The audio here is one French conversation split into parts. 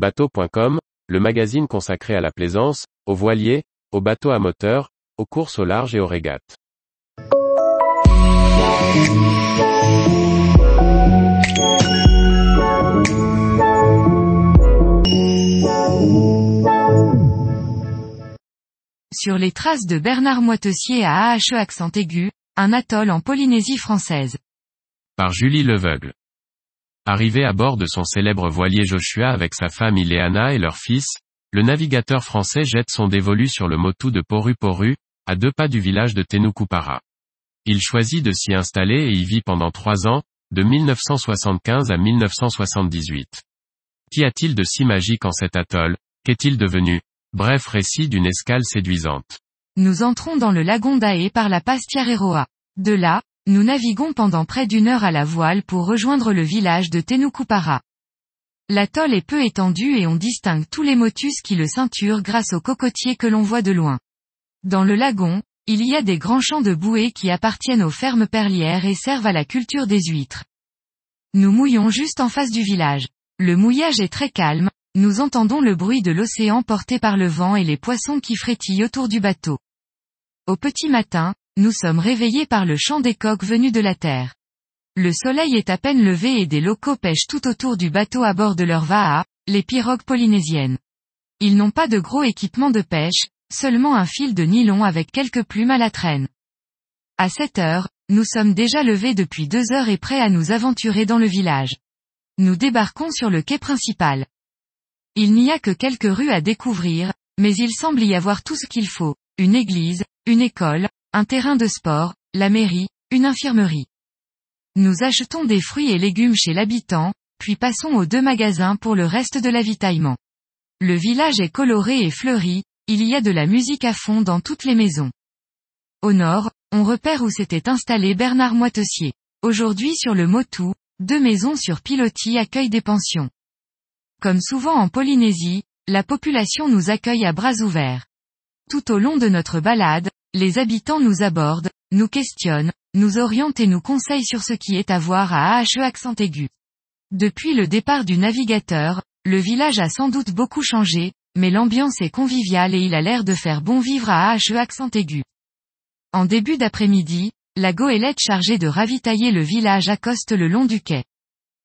Bateau.com, le magazine consacré à la plaisance, aux voiliers, aux bateaux à moteur, aux courses au large et aux régates. Sur les traces de Bernard Moitessier à AHE accent aigu, un atoll en Polynésie française. Par Julie Leveugle. Arrivé à bord de son célèbre voilier Joshua avec sa femme Ileana et leur fils, le navigateur français jette son dévolu sur le motu de Poru Poru, à deux pas du village de Tenukupara. Il choisit de s'y installer et y vit pendant trois ans, de 1975 à 1978. Qu'y a-t-il de si magique en cet atoll? Qu'est-il devenu? Bref récit d'une escale séduisante. Nous entrons dans le lagon d'Ae par la passe Tiareroa. De là, nous naviguons pendant près d'une heure à la voile pour rejoindre le village de Tenukupara. L'atoll est peu étendu et on distingue tous les motus qui le ceinturent grâce aux cocotiers que l'on voit de loin. Dans le lagon, il y a des grands champs de bouées qui appartiennent aux fermes perlières et servent à la culture des huîtres. Nous mouillons juste en face du village. Le mouillage est très calme, nous entendons le bruit de l'océan porté par le vent et les poissons qui frétillent autour du bateau. Au petit matin, nous sommes réveillés par le chant des coqs venus de la terre. Le soleil est à peine levé et des locaux pêchent tout autour du bateau à bord de leur vaha, les pirogues polynésiennes. Ils n'ont pas de gros équipement de pêche, seulement un fil de nylon avec quelques plumes à la traîne. À 7 heures, nous sommes déjà levés depuis deux heures et prêts à nous aventurer dans le village. Nous débarquons sur le quai principal. Il n'y a que quelques rues à découvrir, mais il semble y avoir tout ce qu'il faut. Une église, une école, un terrain de sport, la mairie, une infirmerie. Nous achetons des fruits et légumes chez l'habitant, puis passons aux deux magasins pour le reste de l'avitaillement. Le village est coloré et fleuri, il y a de la musique à fond dans toutes les maisons. Au nord, on repère où s'était installé Bernard Moitessier. Aujourd'hui sur le Motu, deux maisons sur pilotis accueillent des pensions. Comme souvent en Polynésie, la population nous accueille à bras ouverts. Tout au long de notre balade, les habitants nous abordent, nous questionnent, nous orientent et nous conseillent sur ce qui est à voir à AHE accent aigu. Depuis le départ du navigateur, le village a sans doute beaucoup changé, mais l'ambiance est conviviale et il a l'air de faire bon vivre à AHE accent aigu. En début d'après-midi, la goélette chargée de ravitailler le village accoste le long du quai.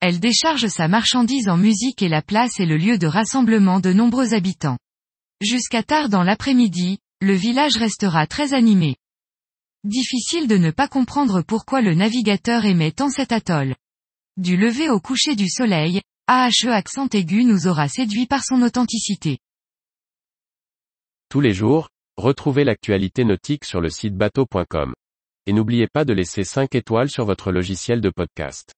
Elle décharge sa marchandise en musique et la place est le lieu de rassemblement de nombreux habitants. Jusqu'à tard dans l'après-midi, le village restera très animé. Difficile de ne pas comprendre pourquoi le navigateur aimait tant cet atoll. Du lever au coucher du soleil, AHE accent aigu nous aura séduit par son authenticité. Tous les jours, retrouvez l'actualité nautique sur le site bateau.com. Et n'oubliez pas de laisser 5 étoiles sur votre logiciel de podcast.